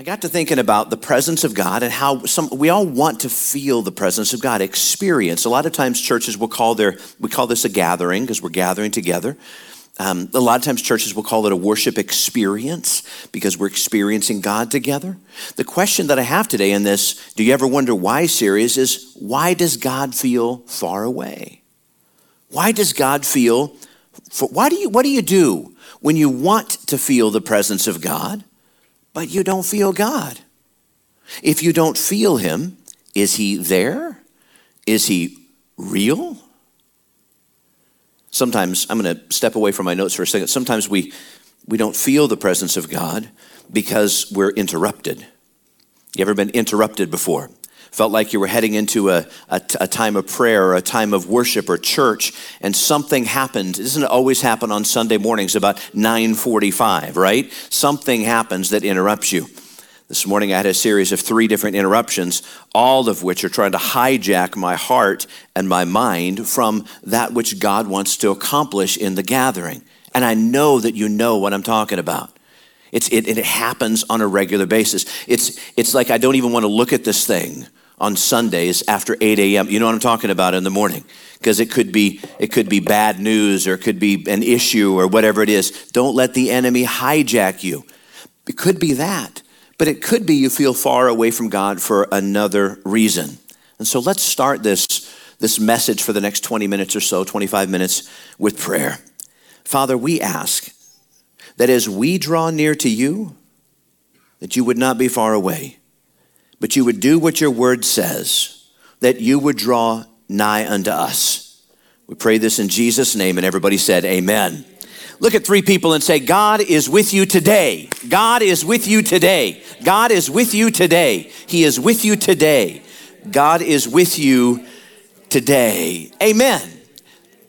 I got to thinking about the presence of God and how some we all want to feel the presence of God, experience. A lot of times churches will call their we call this a gathering because we're gathering together. Um, a lot of times churches will call it a worship experience because we're experiencing God together. The question that I have today in this "Do you ever wonder why?" series is why does God feel far away? Why does God feel? Why do you? What do you do when you want to feel the presence of God? But you don't feel God. If you don't feel Him, is He there? Is He real? Sometimes, I'm going to step away from my notes for a second. Sometimes we, we don't feel the presence of God because we're interrupted. You ever been interrupted before? Felt like you were heading into a, a, a, time of prayer or a time of worship or church and something happened. It doesn't always happen on sunday mornings about 9.45 right? Something happens that interrupts you. This morning i had a series of three different interruptions all of which are trying to hijack my heart and my mind from that which god wants to accomplish in the gathering. And i know that you know what i'm talking about. It, it happens on a regular basis. It's, it's like I don't even want to look at this thing on Sundays after 8 a.m. You know what I'm talking about in the morning because it could be it could be bad news or it could be an issue or whatever it is. Don't let the enemy hijack you. It could be that, but it could be you feel far away from God for another reason. And so let's start this this message for the next 20 minutes or so, 25 minutes with prayer. Father, we ask that as we draw near to you, that you would not be far away but you would do what your word says, that you would draw nigh unto us. We pray this in Jesus' name, and everybody said, Amen. Look at three people and say, God is with you today. God is with you today. God is with you today. He is with you today. God is with you today. Amen.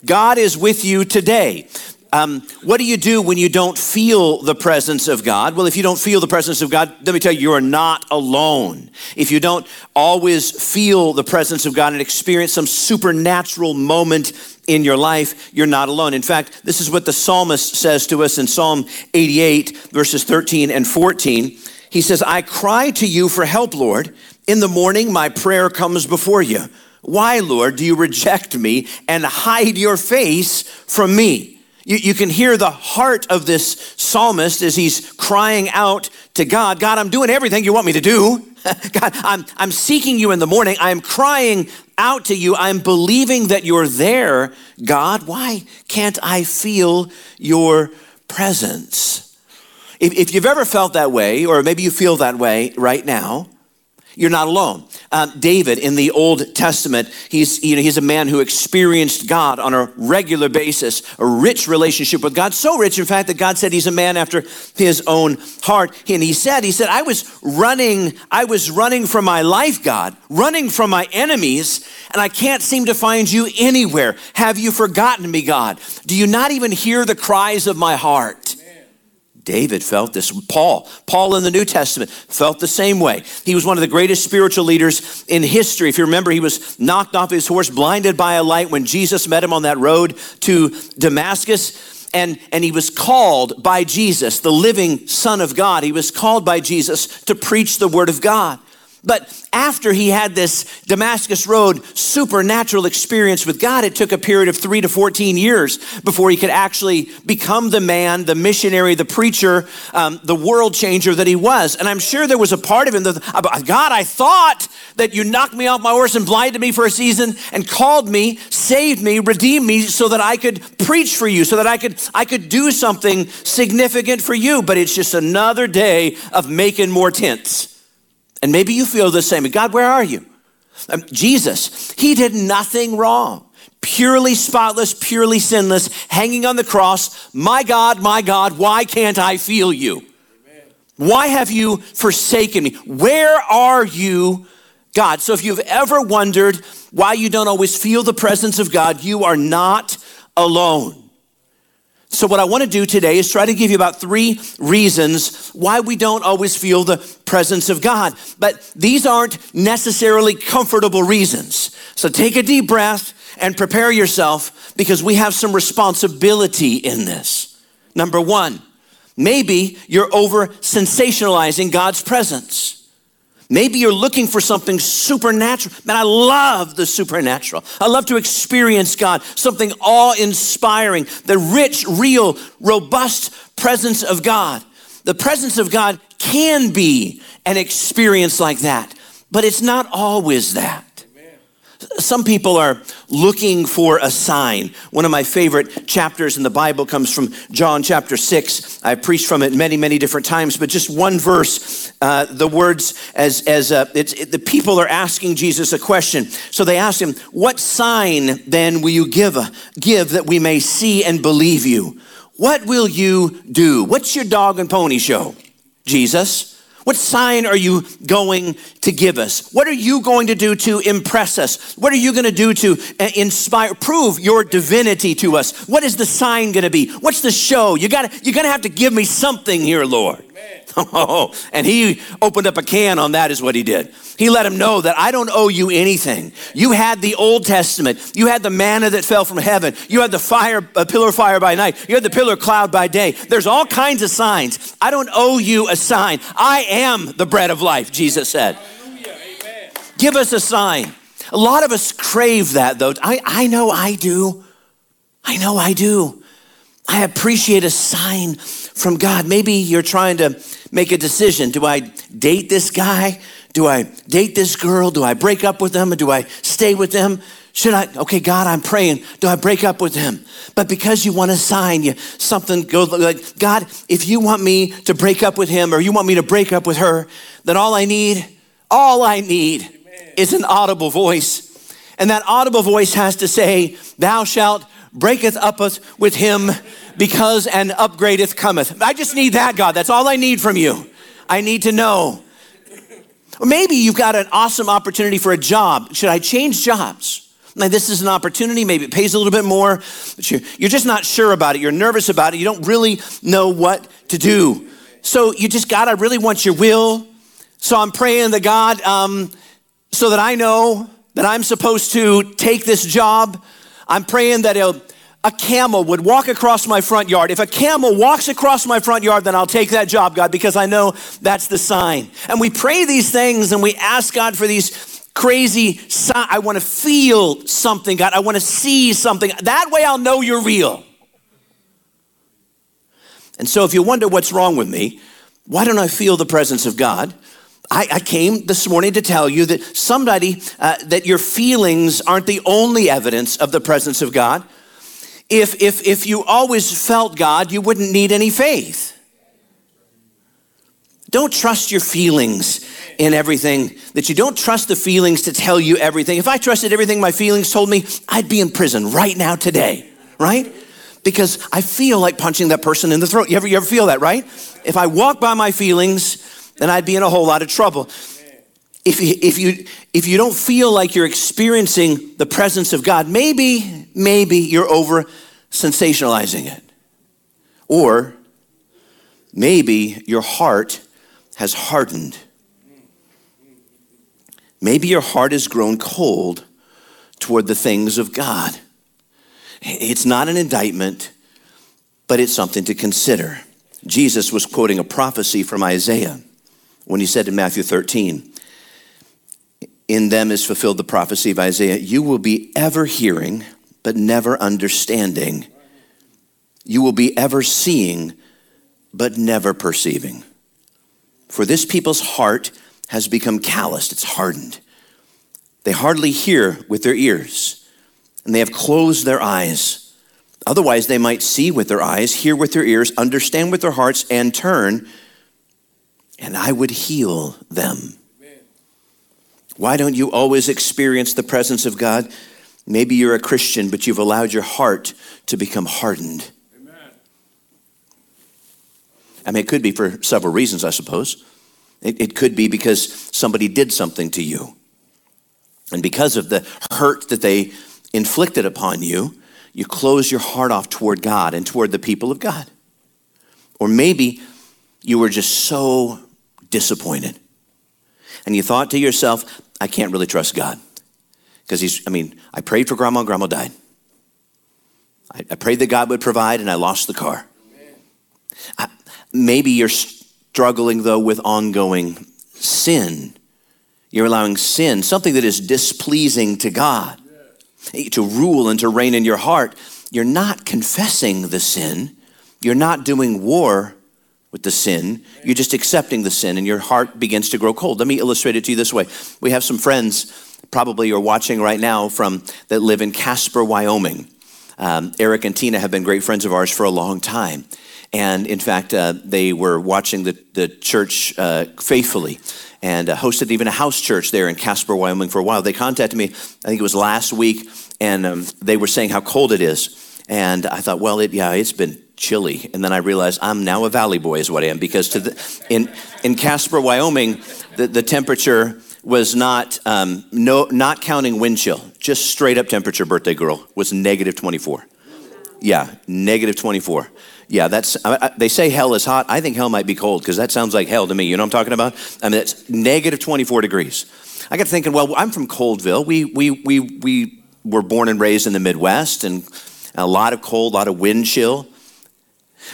God is with you today. Um, what do you do when you don't feel the presence of God? Well, if you don't feel the presence of God, let me tell you, you are not alone. If you don't always feel the presence of God and experience some supernatural moment in your life, you're not alone. In fact, this is what the psalmist says to us in Psalm 88, verses 13 and 14. He says, I cry to you for help, Lord. In the morning, my prayer comes before you. Why, Lord, do you reject me and hide your face from me? You, you can hear the heart of this psalmist as he's crying out to God God, I'm doing everything you want me to do. God, I'm, I'm seeking you in the morning. I'm crying out to you. I'm believing that you're there. God, why can't I feel your presence? If, if you've ever felt that way, or maybe you feel that way right now, you're not alone. Uh, David in the Old Testament, he's, you know, he's a man who experienced God on a regular basis, a rich relationship with God. So rich, in fact, that God said he's a man after his own heart. And he said, he said, I was running, I was running from my life, God, running from my enemies, and I can't seem to find you anywhere. Have you forgotten me, God? Do you not even hear the cries of my heart? David felt this. Paul, Paul in the New Testament felt the same way. He was one of the greatest spiritual leaders in history. If you remember, he was knocked off his horse, blinded by a light when Jesus met him on that road to Damascus. And, and he was called by Jesus, the living Son of God. He was called by Jesus to preach the Word of God. But after he had this Damascus Road supernatural experience with God, it took a period of three to 14 years before he could actually become the man, the missionary, the preacher, um, the world changer that he was. And I'm sure there was a part of him that, God, I thought that you knocked me off my horse and blinded me for a season and called me, saved me, redeemed me so that I could preach for you, so that I could, I could do something significant for you. But it's just another day of making more tents. And maybe you feel the same. God, where are you? Um, Jesus, he did nothing wrong. Purely spotless, purely sinless, hanging on the cross. My God, my God, why can't I feel you? Amen. Why have you forsaken me? Where are you, God? So if you've ever wondered why you don't always feel the presence of God, you are not alone. So, what I want to do today is try to give you about three reasons why we don't always feel the presence of God. But these aren't necessarily comfortable reasons. So, take a deep breath and prepare yourself because we have some responsibility in this. Number one, Maybe you're over sensationalizing God's presence. Maybe you're looking for something supernatural. Man, I love the supernatural. I love to experience God, something awe inspiring, the rich, real, robust presence of God. The presence of God can be an experience like that, but it's not always that. Some people are looking for a sign. One of my favorite chapters in the Bible comes from John chapter 6. I've preached from it many, many different times, but just one verse, uh, the words as, as uh, it, the people are asking Jesus a question. So they ask him, What sign then will you give, uh, give that we may see and believe you? What will you do? What's your dog and pony show, Jesus? What sign are you going to give us? What are you going to do to impress us? What are you going to do to uh, inspire, prove your divinity to us? What is the sign going to be? What's the show? You got to, you're going to have to give me something here, Lord. Oh, and he opened up a can on that, is what he did. He let him know that I don't owe you anything. You had the Old Testament, you had the manna that fell from heaven, you had the fire, a pillar of fire by night, you had the pillar of cloud by day. There's all kinds of signs. I don't owe you a sign. I am the bread of life, Jesus said. Give us a sign. A lot of us crave that, though. I, I know I do. I know I do. I appreciate a sign from God. Maybe you're trying to make a decision. Do I date this guy? Do I date this girl? Do I break up with them? Or do I stay with them? Should I? Okay, God, I'm praying. Do I break up with him? But because you want a sign, you something goes like, God, if you want me to break up with him or you want me to break up with her, then all I need, all I need Amen. is an audible voice. And that audible voice has to say, Thou shalt breaketh up us with him because an upgradeth cometh. I just need that, God. That's all I need from you. I need to know. Or maybe you've got an awesome opportunity for a job. Should I change jobs? Now, this is an opportunity. Maybe it pays a little bit more, but you're, just not sure about it. You're nervous about it. You don't really know what to do. So you just, God, I really want your will. So I'm praying that God, um, so that I know that I'm supposed to take this job. I'm praying that He'll a camel would walk across my front yard. If a camel walks across my front yard, then I'll take that job, God, because I know that's the sign. And we pray these things and we ask God for these crazy. I want to feel something, God. I want to see something. That way I'll know you're real. And so if you wonder what's wrong with me, why don't I feel the presence of God? I, I, came this morning to tell you that somebody, uh, that your feelings aren't the only evidence of the presence of God if, if, if you always felt God, you wouldn't need any faith. Don't trust your feelings in everything that you don't trust the feelings to tell you everything. If I trusted everything my feelings told me, I'd be in prison right now today, right? Because I feel like punching that person in the throat. You ever, you ever feel that, right? If I walk by my feelings, then I'd be in a whole lot of trouble. If you, if you, if you don't feel like you're experiencing the presence of God, maybe, maybe you're over sensationalizing it. Or maybe your heart has hardened. Maybe your heart has grown cold toward the things of God. It's not an indictment, but it's something to consider. Jesus was quoting a prophecy from Isaiah when he said in Matthew 13, In them is fulfilled the prophecy of Isaiah, you will be ever hearing but never understanding. You will be ever seeing, but never perceiving. For this people's heart has become calloused, it's hardened. They hardly hear with their ears, and they have closed their eyes. Otherwise, they might see with their eyes, hear with their ears, understand with their hearts, and turn, and I would heal them. Why don't you always experience the presence of God? Maybe you're a Christian, but you've allowed your heart to become hardened. Amen. I mean, it could be for several reasons, I suppose. It, it could be because somebody did something to you. And because of the hurt that they inflicted upon you, you close your heart off toward God and toward the people of God. Or maybe you were just so disappointed and you thought to yourself, I can't really trust God. Because he's, I mean, I prayed for grandma, grandma died. I, I, prayed that God would provide, and I lost the car. I, Maybe you're struggling, though, with ongoing sin. You're allowing sin, something that is displeasing to God, eh, to rule and to reign in your heart. You're not confessing the sin. You're not doing war with the sin. You're just accepting the sin, and your heart begins to grow cold. Let me illustrate it to you this way. We have some friends, probably you're watching right now, from that live in Casper, Wyoming. Um, Eric and Tina have been great friends of ours for a long time. And in fact, uh, they were watching the, the church uh, faithfully and uh, hosted even a house church there in Casper, Wyoming for a while. They contacted me, I think it was last week, and um, they were saying how cold it is. And I thought, well, it, yeah, it's been chilly. And then I realized I'm now a valley boy, is what I am, because to the, in, in Casper, Wyoming, the, the temperature was not, um, no, not counting wind chill, just straight up temperature, birthday girl, was negative 24. Yeah, negative 24. Yeah, that's, I, they say hell is hot. I think hell might be cold because that sounds like hell to me. You know what I'm talking about? I mean, it's negative 24 degrees. I got thinking, well, I'm from Coldville. We, we, we, we were born and raised in the Midwest and a lot of cold, a lot of wind chill.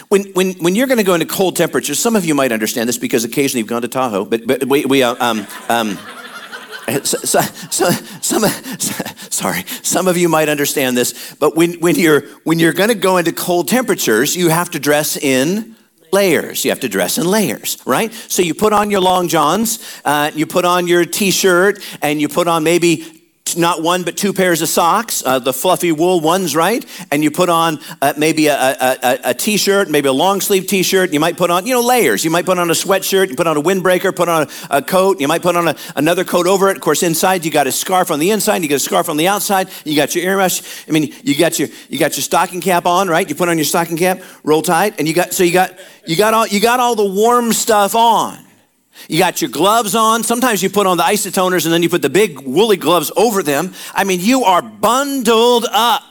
When, when, when you're going to go into cold temperatures, some of you might understand this because occasionally you've gone to Tahoe, but, but we, we uh, um, um, so, so, so, some, sorry, some of you might understand this, but when, when you're, when you're going to go into cold temperatures, you have to dress in layers. You have to dress in layers, right? So you put on your long johns, uh, you put on your t-shirt, and you put on maybe not one but two pairs of socks, uh, the fluffy wool ones, right? And you put on uh, maybe a, a, a, a t-shirt, maybe a long sleeve t-shirt. You might put on, you know, layers. You might put on a sweatshirt, you put on a windbreaker, put on a, coat. You might put on another coat over it. Of course, inside you got a scarf on the inside, you got a scarf on the outside. You got your earmuffs. I mean, you got your you got your stocking cap on, right? You put on your stocking cap, roll tight, and you got so you got you got all you got all the warm stuff on. You got your gloves on. Sometimes you put on the isotoners and then you put the big woolly gloves over them. I mean, you are bundled up.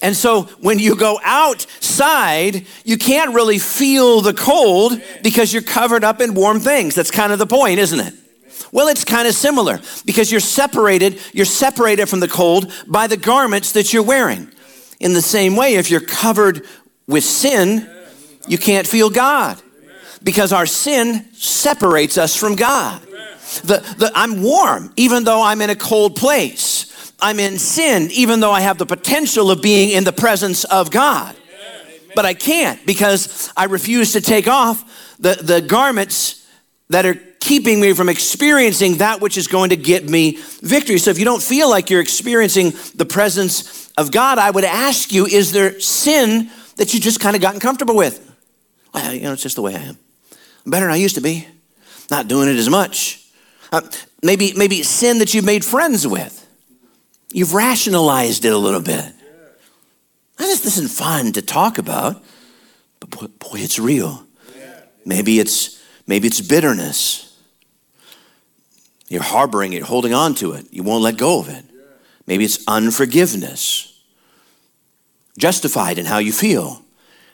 And so when you go outside, you can't really feel the cold because you're covered up in warm things. That's kind of the point, isn't it? Well, it's kind of similar because you're separated, you're separated from the cold by the garments that you're wearing. In the same way, if you're covered with sin, you can't feel God because our sin separates us from God. The, the, I'm warm even though I'm in a cold place. I'm in sin even though I have the potential of being in the presence of God. But I can't because I refuse to take off the, the garments that are keeping me from experiencing that which is going to get me victory. So if you don't feel like you're experiencing the presence of God, I would ask you, is there sin that you just kind of gotten comfortable with? Well, you know, it's just the way I am better than I used to be. Not doing it as much. Uh, maybe, maybe sin that you've made friends with. You've rationalized it a little bit. This isn't fun to talk about, but boy, boy it's real. Maybe it's maybe it's bitterness. You're harboring it, holding on to it. You won't let go of it. Maybe it's unforgiveness. Justified in how you feel.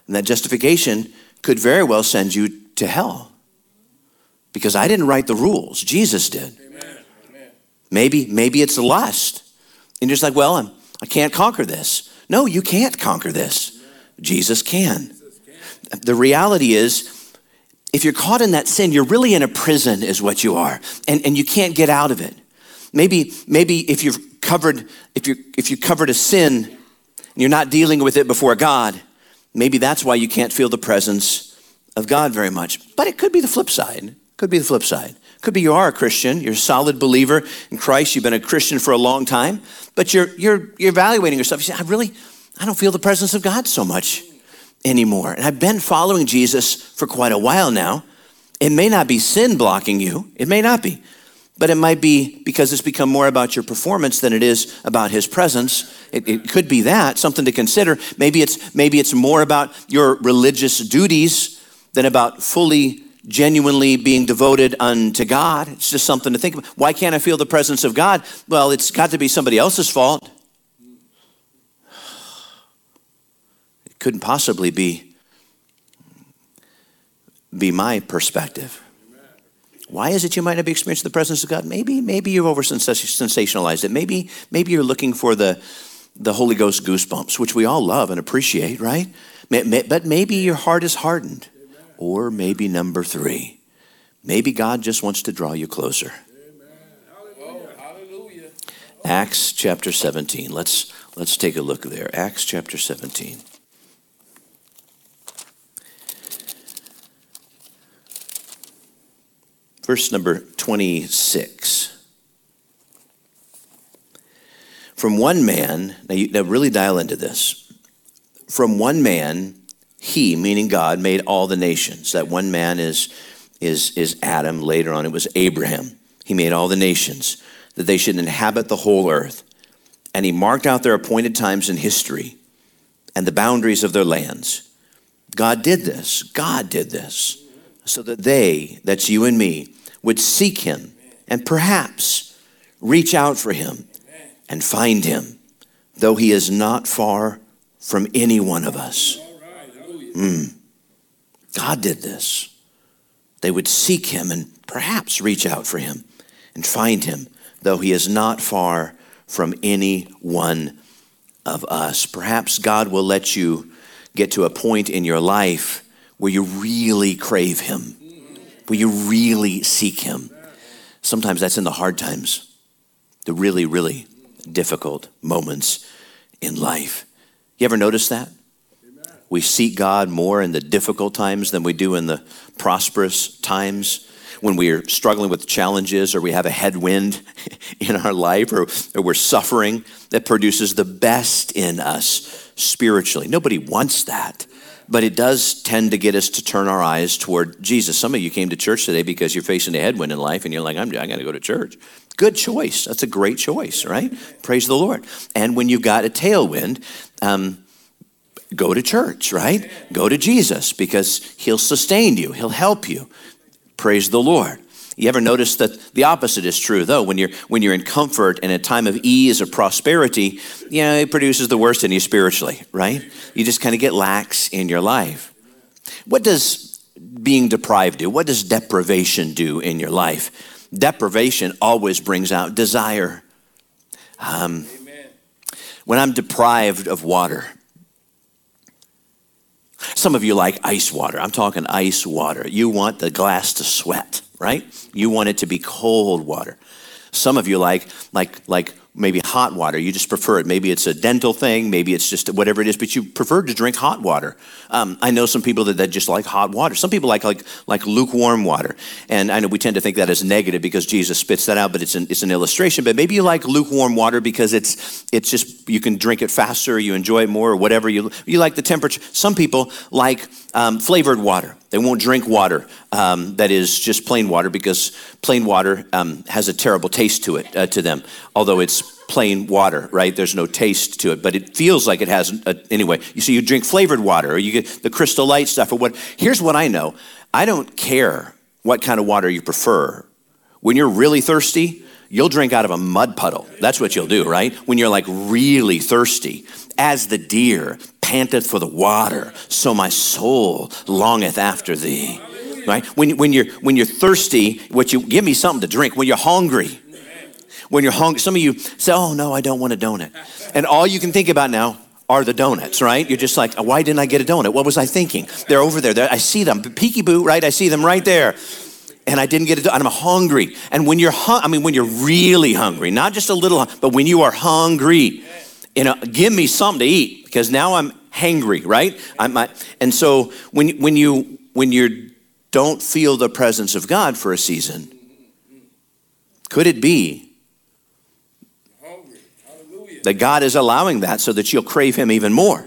And that justification could very well send you to hell because I didn't write the rules. Jesus did. Amen. Maybe, maybe it's lust. And you're just like, well, I'm, I can't conquer this. No, you can't conquer this. Jesus can. The reality is, if you're caught in that sin, you're really in a prison, is what you are, and, and you can't get out of it. Maybe, maybe if you've covered, if you if you covered a sin and you're not dealing with it before God, maybe that's why you can't feel the presence of God very much. But it could be the flip side. Could be the flip side. Could be you are a Christian, you're a solid believer in Christ, you've been a Christian for a long time, but you're you're you're evaluating yourself. You say, I really, I don't feel the presence of God so much anymore. And I've been following Jesus for quite a while now. It may not be sin blocking you, it may not be. But it might be because it's become more about your performance than it is about his presence. It, it could be that, something to consider. Maybe it's maybe it's more about your religious duties than about fully, genuinely being devoted unto God. It's just something to think about. Why can't I feel the presence of God? Well, it's got to be somebody else's fault. It couldn't possibly be, be my perspective. Why is it you might not be experiencing the presence of God? Maybe, maybe you've over sensationalized it. Maybe, maybe you're looking for the, the Holy Ghost goosebumps, which we all love and appreciate, right? But maybe your heart is hardened. Or maybe number three, maybe God just wants to draw you closer. Acts chapter 17. Let's let's take a look there. Acts chapter 17. Verse number 26. From one man, now, you, now really dial into this. From one man, he, meaning God, made all the nations. That one man is, is, is Adam. Later on, it was Abraham. He made all the nations, that they should inhabit the whole earth. And he marked out their appointed times in history and the boundaries of their lands. God did this. God did this so that they, that's you and me, would seek him and perhaps reach out for him and find him, though he is not far from any one of us. Mm. God did this. They would seek him and perhaps reach out for him and find him, though he is not far from any one of us. Perhaps God will let you get to a point in your life where you really crave him, where you really seek him. Sometimes that's in the hard times, the really, really difficult moments in life. You ever notice that? We seek God more in the difficult times than we do in the prosperous times. When we're struggling with challenges or we have a headwind in our life or, or we're suffering, that produces the best in us spiritually. Nobody wants that but it does tend to get us to turn our eyes toward Jesus. Some of you came to church today because you're facing a headwind in life and you're like, I'm, I got to go to church. Good choice. That's a great choice, right? Praise the Lord. And when you've got a tailwind, um, go to church, right? Go to Jesus because he'll sustain you, he'll help you. Praise the Lord. You ever notice that the opposite is true though? When you're when you're in comfort and a time of ease or prosperity, you know, it produces the worst in you spiritually, right? You just kind of get lax in your life. What does being deprived do? What does deprivation do in your life? deprivation always brings out desire. Um, when I'm deprived of water, some of you like ice water. I'm talking ice water. You want the glass to sweat, right? You want it to be cold water. Some of you like like like maybe hot water. You just prefer it. Maybe it's a dental thing. Maybe it's just whatever it is. But you prefer to drink hot water. Um, I know some people that, that just like hot water. Some people like like like lukewarm water. And I know we tend to think that is negative because Jesus spits that out. But it's an it's an illustration. But maybe you like lukewarm water because it's it's just you can drink it faster. You enjoy it more, or whatever. You you like the temperature. Some people like um, flavored water. They won't drink water um, that is just plain water because plain water um, has a terrible taste to it uh, to them. Although it's plain water, right? There's no taste to it, but it feels like it has. A, anyway, you see, you drink flavored water, or you get the Crystal Light stuff, or what. Here's what I know: I don't care what kind of water you prefer. When you're really thirsty, you'll drink out of a mud puddle. That's what you'll do, right? When you're like really thirsty. As the deer panteth for the water, so my soul longeth after thee. Right? When, when, you're, when you're thirsty, what you give me something to drink. When you're hungry, when you're hungry, some of you say, Oh, no, I don't want a donut. And all you can think about now are the donuts, right? You're just like, uh, Why didn't I get a donut? What was I thinking? They're over there. They're, I see them. Peeky boo, right? I see them right there and I didn't get it. I'm hungry. And when you're, hung, I mean, when you're really hungry, not just a little, but when you are hungry, you know, give me something to eat because now I'm hangry, right? I'm, I, and so when when you when you don't feel the presence of God for a season, could it be that God is allowing that so that you'll crave Him even more?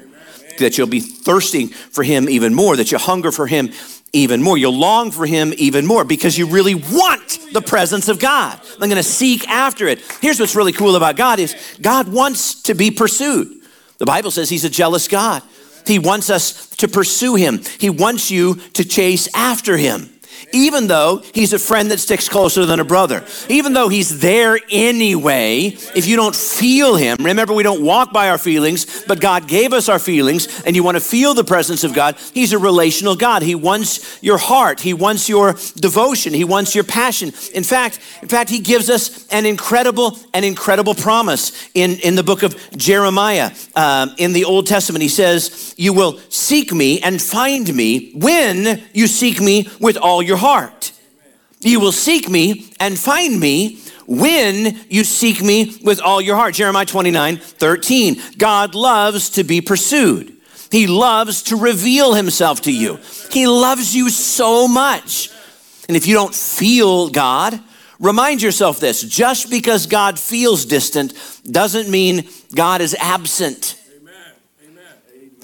That you'll be thirsting for Him even more, that you hunger for Him even more. You'll long for him even more because you really want the presence of God. I'm going to seek after it. Here's what's really cool about God is God wants to be pursued. The Bible says he's a jealous God. He wants us to pursue him. He wants you to chase after him. Even though he's a friend that sticks closer than a brother. Even though he's there anyway, if you don't feel him, remember we don't walk by our feelings, but God gave us our feelings, and you want to feel the presence of God, he's a relational God. He wants your heart, he wants your devotion, he wants your passion. In fact, in fact, he gives us an incredible, an incredible promise in, in the book of Jeremiah um, in the Old Testament. He says, You will seek me and find me when you seek me with all your heart. You will seek me and find me when you seek me with all your heart. Jeremiah 29 13. God loves to be pursued. He loves to reveal himself to you. He loves you so much. And if you don't feel God, remind yourself this just because God feels distant doesn't mean God is absent.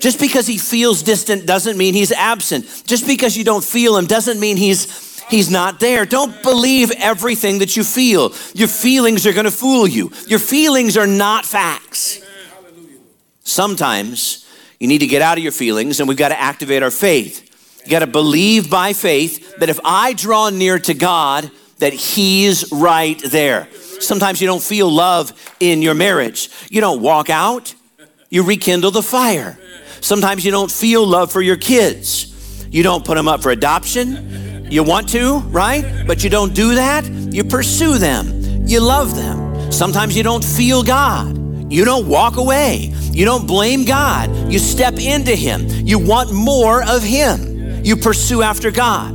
Just because he feels distant doesn't mean he's absent. Just because you don't feel him doesn't mean he's he's not there. Don't believe everything that you feel. Your feelings are going to fool you. Your feelings are not facts. Sometimes you need to get out of your feelings and we've got to activate our faith. You got to believe by faith that if I draw near to God, that he's right there. Sometimes you don't feel love in your marriage. You don't walk out, you rekindle the fire. Sometimes you don't feel love for your kids. You don't put them up for adoption. You want to, right? But you don't do that. You pursue them. You love them. Sometimes you don't feel God. You don't walk away. You don't blame God. You step into Him. You want more of Him. You pursue after God.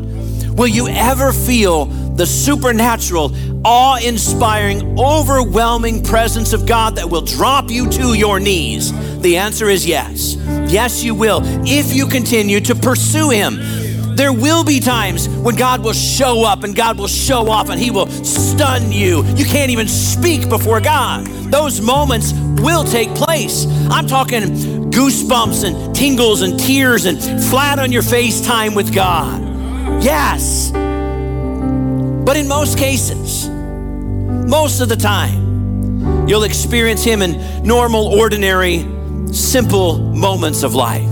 Will you ever feel the supernatural, awe inspiring, overwhelming presence of God that will drop you to your knees? The answer is yes. Yes, you will, if you continue to pursue Him. There will be times when God will show up and God will show off and He will stun you. You can't even speak before God. Those moments will take place. I'm talking goosebumps and tingles and tears and flat on your face time with God. Yes. But in most cases, most of the time, you'll experience Him in normal, ordinary, simple moments of life.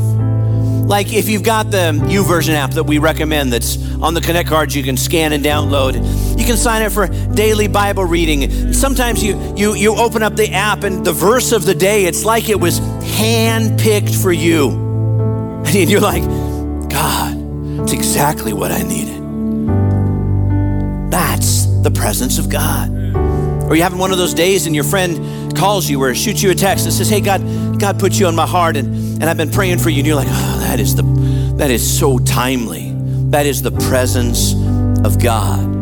Like if you've got the YouVersion app that we recommend that's on the Connect cards you can scan and download. You can sign up for daily Bible reading. Sometimes you you you open up the app and the verse of the day, it's like it was handpicked for you. And you're like, God, it's exactly what I needed. That's the presence of God. Or you're having one of those days and your friend calls you or shoots you a text and says, Hey, God, God put you on my heart and, and I've been praying for you. And you're like, oh, that is the that is so timely. That is the presence of God.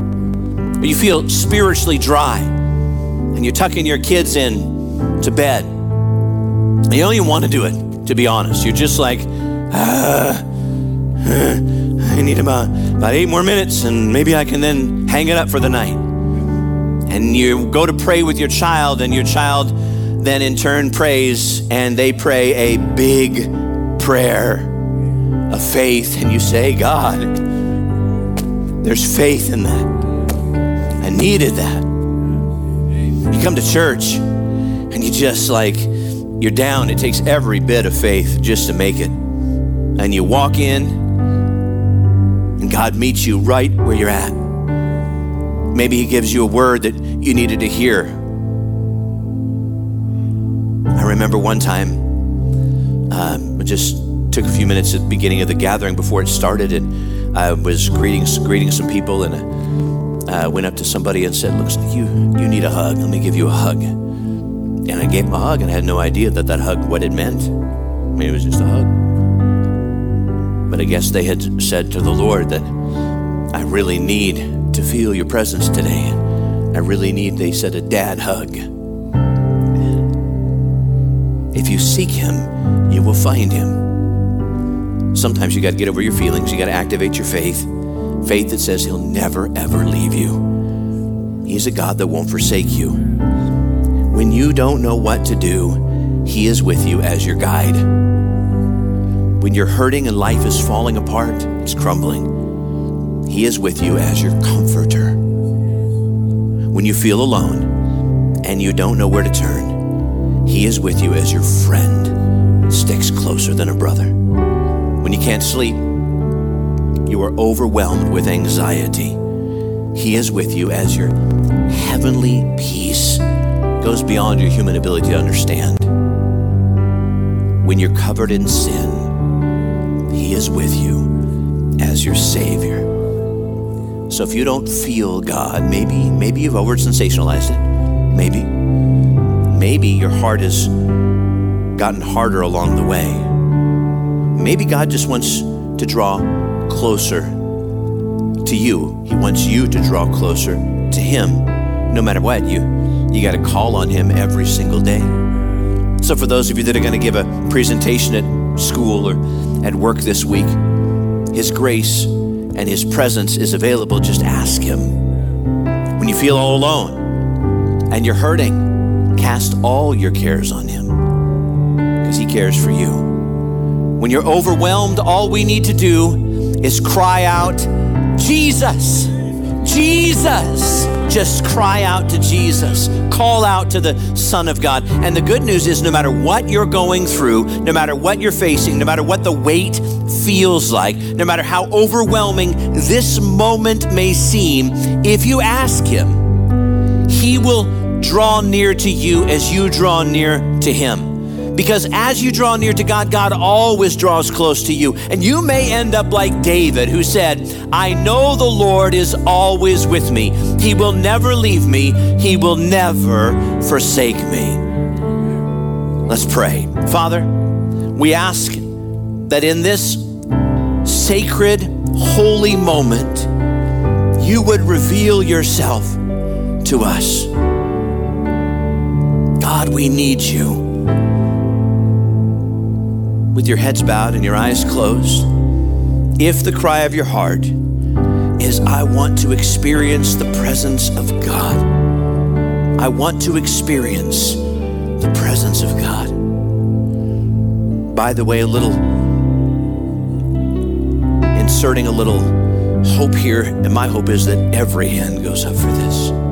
You feel spiritually dry and you're tucking your kids in to bed. And you don't even want to do it, to be honest. You're just like, ah, I need about, about eight more minutes and maybe I can then hang it up for the night. And you go to pray with your child, and your child then in turn prays, and they pray a big prayer of faith. And you say, God, there's faith in that. I needed that. You come to church and you just like, you're down. It takes every bit of faith just to make it. And you walk in, and God meets you right where you're at. Maybe He gives you a word that you needed to hear. I remember one time, um, I just took a few minutes at the beginning of the gathering before it started, and I was greeting greeting some people, and I uh, went up to somebody and said, "Looks like you you need a hug. Let me give you a hug." And I gave him a hug, and I had no idea that that hug what it meant. I mean, it was just a hug. But I guess they had said to the Lord that I really need to feel your presence today. I really need, they said, a dad hug. If you seek him, you will find him. Sometimes you got to get over your feelings, you got to activate your faith. Faith that says he'll never, ever leave you. He's a God that won't forsake you. When you don't know what to do, he is with you as your guide. When you're hurting and life is falling apart, it's crumbling, he is with you as your comforter. When you feel alone and you don't know where to turn, He is with you as your friend, sticks closer than a brother. When you can't sleep, you are overwhelmed with anxiety, He is with you as your heavenly peace goes beyond your human ability to understand. When you're covered in sin, He is with you as your Savior. So if you don't feel God, maybe maybe you've over sensationalized it. Maybe. Maybe your heart has gotten harder along the way. Maybe God just wants to draw closer to you. He wants you to draw closer to him. No matter what, you you got to call on him every single day. So for those of you that are going to give a presentation at school or at work this week, his grace and his presence is available. Just ask him. When you feel all alone and you're hurting, cast all your cares on him because he cares for you. When you're overwhelmed, all we need to do is cry out, Jesus, Jesus. Just cry out to Jesus. Call out to the Son of God. And the good news is no matter what you're going through, no matter what you're facing, no matter what the weight feels like, no matter how overwhelming this moment may seem, if you ask Him, He will draw near to you as you draw near to Him. Because as you draw near to God, God always draws close to you. And you may end up like David, who said, I know the Lord is always with me. He will never leave me, He will never forsake me. Let's pray. Father, we ask that in this sacred, holy moment, you would reveal yourself to us. God, we need you with your heads bowed and your eyes closed, if the cry of your heart is, I want to experience the presence of God, I want to experience the presence of God. By the way, a little inserting a little hope here, and my hope is that every hand goes up for this.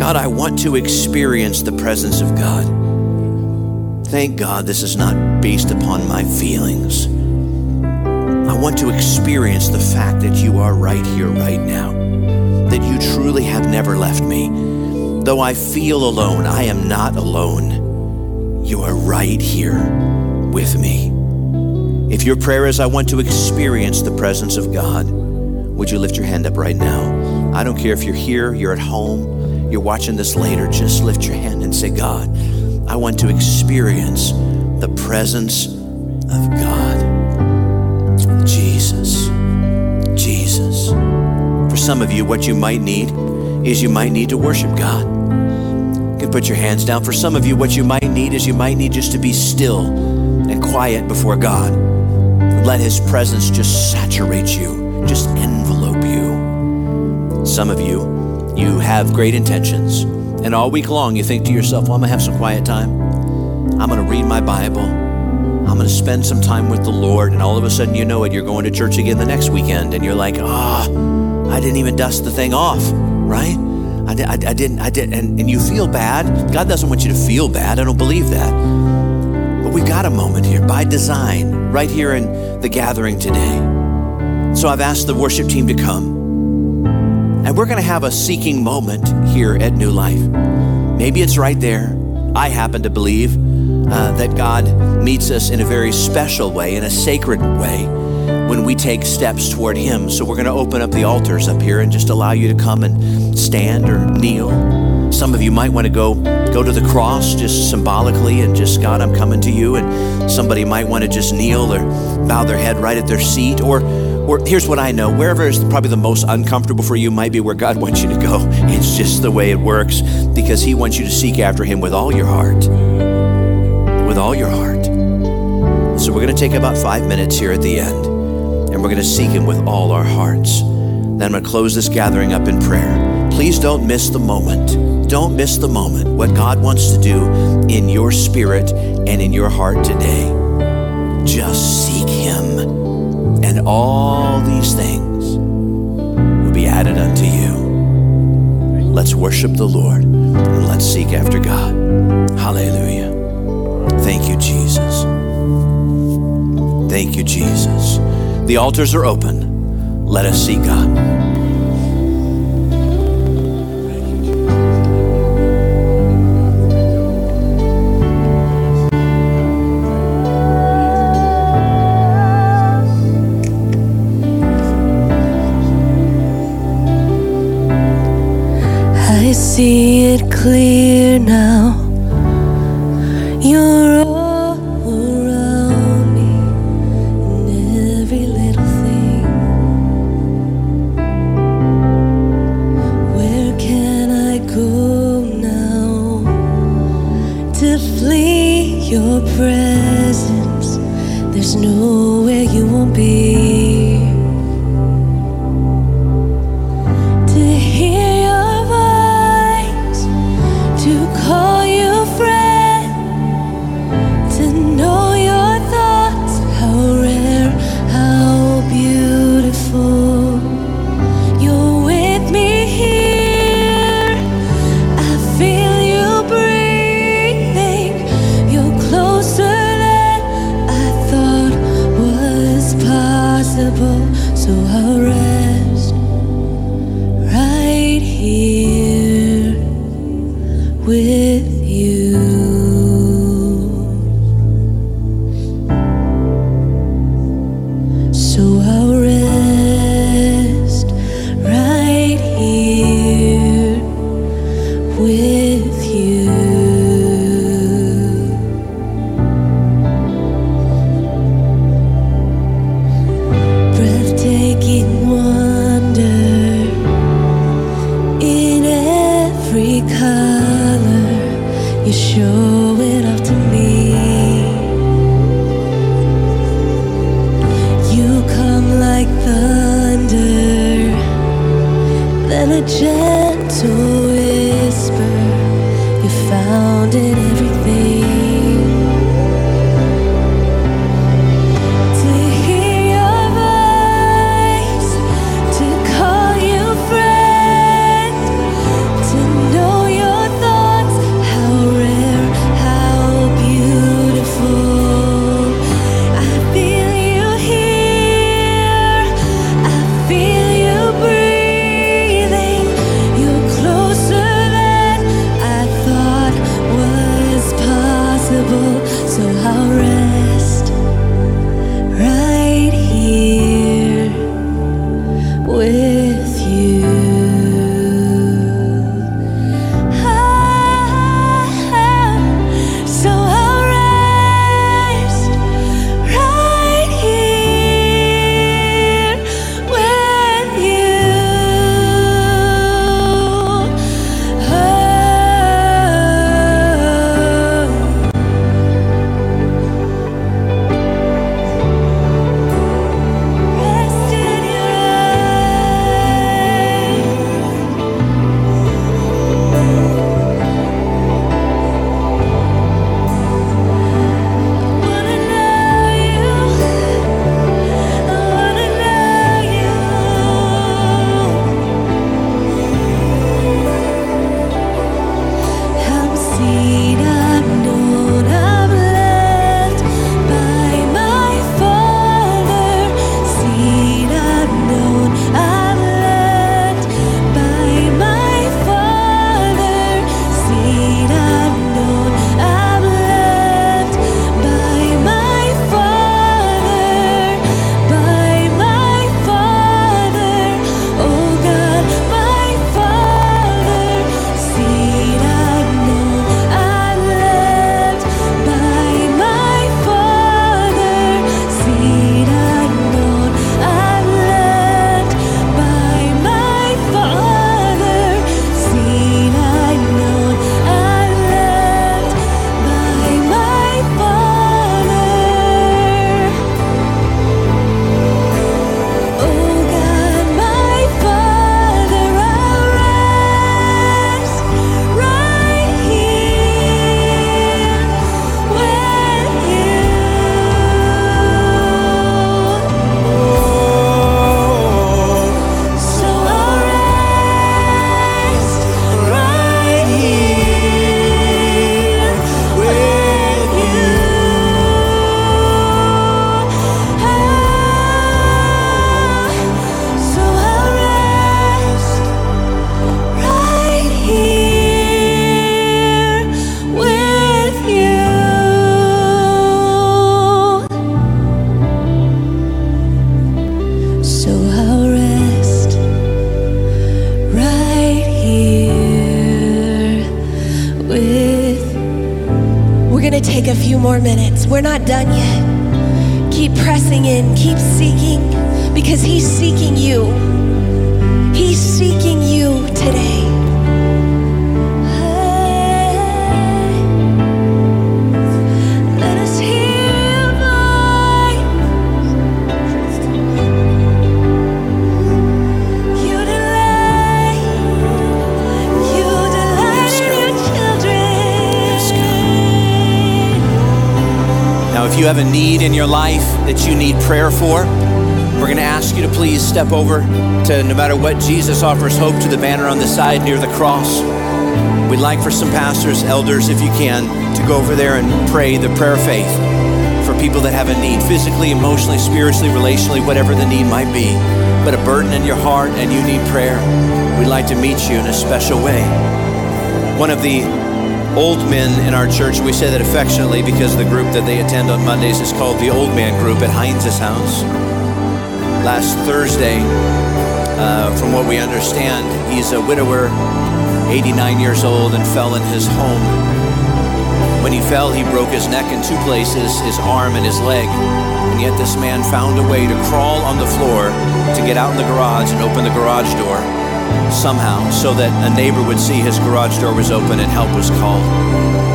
God, I want to experience the presence of God. Thank God this is not based upon my feelings. I want to experience the fact that you are right here, right now, that you truly have never left me. Though I feel alone, I am not alone. You are right here with me. If your prayer is, I want to experience the presence of God, would you lift your hand up right now? I don't care if you're here, you're at home, you're watching this later, just lift your hand and say, God, I want to experience the presence of God. Jesus. Jesus. For some of you, what you might need is you might need to worship God. You can put your hands down. For some of you, what you might need is you might need just to be still and quiet before God. Let His presence just saturate you, just envelope you. Some of you, you have great intentions and all week long, you think to yourself, well, I'm going to have some quiet time. I'm going to read my Bible. I'm going to spend some time with the Lord. And all of a sudden, you know it, you're going to church again the next weekend. And you're like, ah, oh, I didn't even dust the thing off, right? I, I, I didn't, I did, and, and you feel bad. God doesn't want you to feel bad. I don't believe that. But we've got a moment here by design, right here in the gathering today. So I've asked the worship team to come. And we're going to have a seeking moment here at New Life. Maybe it's right there. I happen to believe uh, that God meets us in a very special way, in a sacred way, when we take steps toward Him. So we're going to open up the altars up here and just allow you to come and stand or kneel. Some of you might want to go go to the cross just symbolically and just God, I'm coming to you. And somebody might want to just kneel or bow their head right at their seat or or here's what I know wherever is probably the most uncomfortable for you might be where God wants you to go. It's just the way it works because He wants you to seek after Him with all your heart. With all your heart. So we're going to take about five minutes here at the end and we're going to seek Him with all our hearts. Then I'm going to close this gathering up in prayer. Please don't miss the moment. Don't miss the moment. What God wants to do in your spirit and in your heart today. Just seek Him and all these things will be added unto you. Let's worship the Lord and let's seek after God. Hallelujah. Thank you, Jesus. Thank you, Jesus. The altars are open. Let us see God. See it clear now. Few more minutes. We're not done yet. Keep pressing in, keep seeking, because He's seeking you. He's seeking you today. You have a need in your life that you need prayer for, we're going to ask you to please step over to no matter what Jesus offers hope to the banner on the side near the cross. We'd like for some pastors, elders, if you can, to go over there and pray the prayer of faith for people that have a need, physically, emotionally, spiritually, relationally, whatever the need might be. But a burden in your heart and you need prayer, we'd like to meet you in a special way. One of the old men in our church, we say that affectionately because the group that they attend on Mondays is called the Old Man Group at Heinz's house. Last Thursday, uh, from what we understand, he's a widower, 89 years old, and fell in his home. When he fell, he broke his neck in two places, his arm and his leg. And yet, this man found a way to crawl on the floor to get out in the garage and open the garage door somehow so that a neighbor would see his garage door was open and help was called.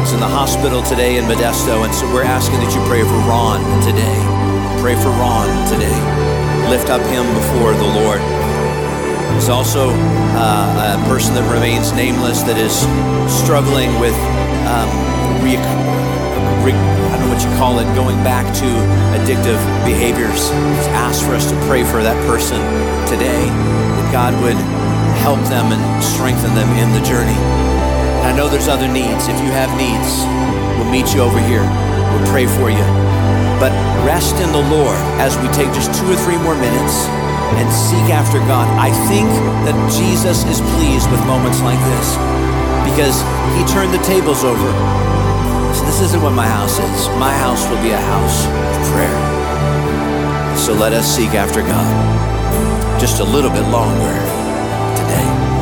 He's in the hospital today in Modesto, and so we're asking that you pray for Ron today. Pray for Ron today. Lift up him before the Lord. There's also uh, a person that remains nameless that is struggling with, um, re- re- I don't know what you call it, going back to addictive behaviors. Just ask for us to pray for that person today, that God would help them and strengthen them in the journey. And I know there's other needs. If you have needs, we'll meet you over here. We'll pray for you. But rest in the Lord as we take just two or three more minutes and seek after God. I think that Jesus is pleased with moments like this because he turned the tables over. So this isn't what my house is. My house will be a house of prayer. So let us seek after God just a little bit longer today.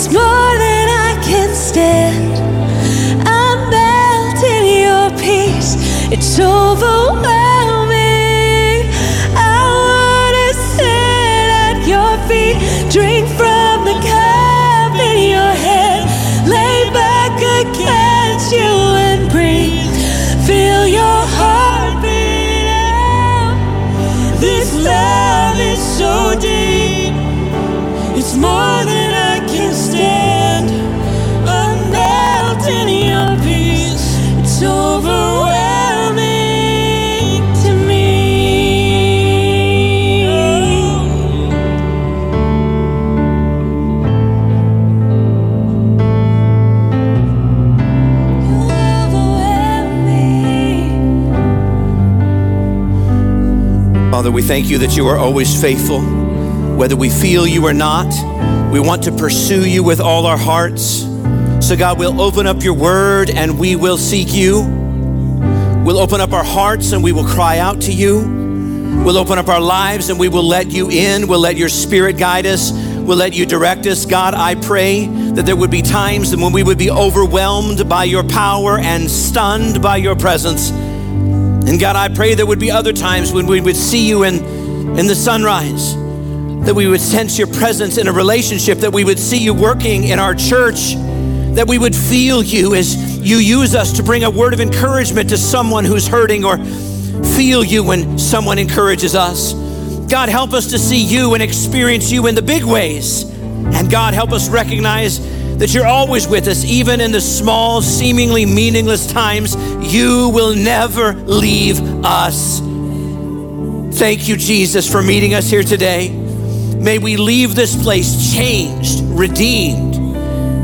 It's more than I can stand. I'm melting your peace. It's overwhelming. I wanna sit at your feet, drink from. Thank you that you are always faithful, whether we feel you or not. We want to pursue you with all our hearts. So, God, we'll open up your word and we will seek you. We'll open up our hearts and we will cry out to you. We'll open up our lives and we will let you in. We'll let your spirit guide us. We'll let you direct us. God, I pray that there would be times when we would be overwhelmed by your power and stunned by your presence. And God, I pray there would be other times when we would see you in, in the sunrise, that we would sense your presence in a relationship, that we would see you working in our church, that we would feel you as you use us to bring a word of encouragement to someone who's hurting or feel you when someone encourages us. God, help us to see you and experience you in the big ways. And God, help us recognize that you're always with us, even in the small, seemingly meaningless times. You will never leave us. Thank you, Jesus, for meeting us here today. May we leave this place changed, redeemed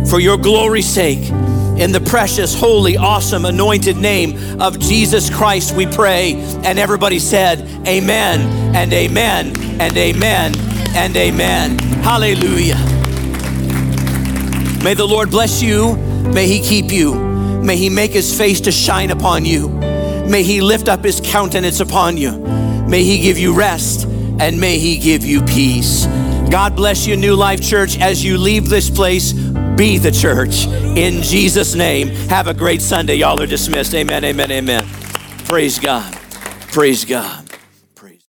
for your glory's sake. In the precious, holy, awesome, anointed name of Jesus Christ, we pray. And everybody said, Amen, and Amen, and Amen, and Amen. Hallelujah. May the Lord bless you. May He keep you. May He make His face to shine upon you. May He lift up His countenance upon you. May He give you rest and may He give you peace. God bless you, New Life Church, as you leave this place. Be the church in Jesus' name. Have a great Sunday. Y'all are dismissed. Amen, amen, amen. Praise God. Praise God.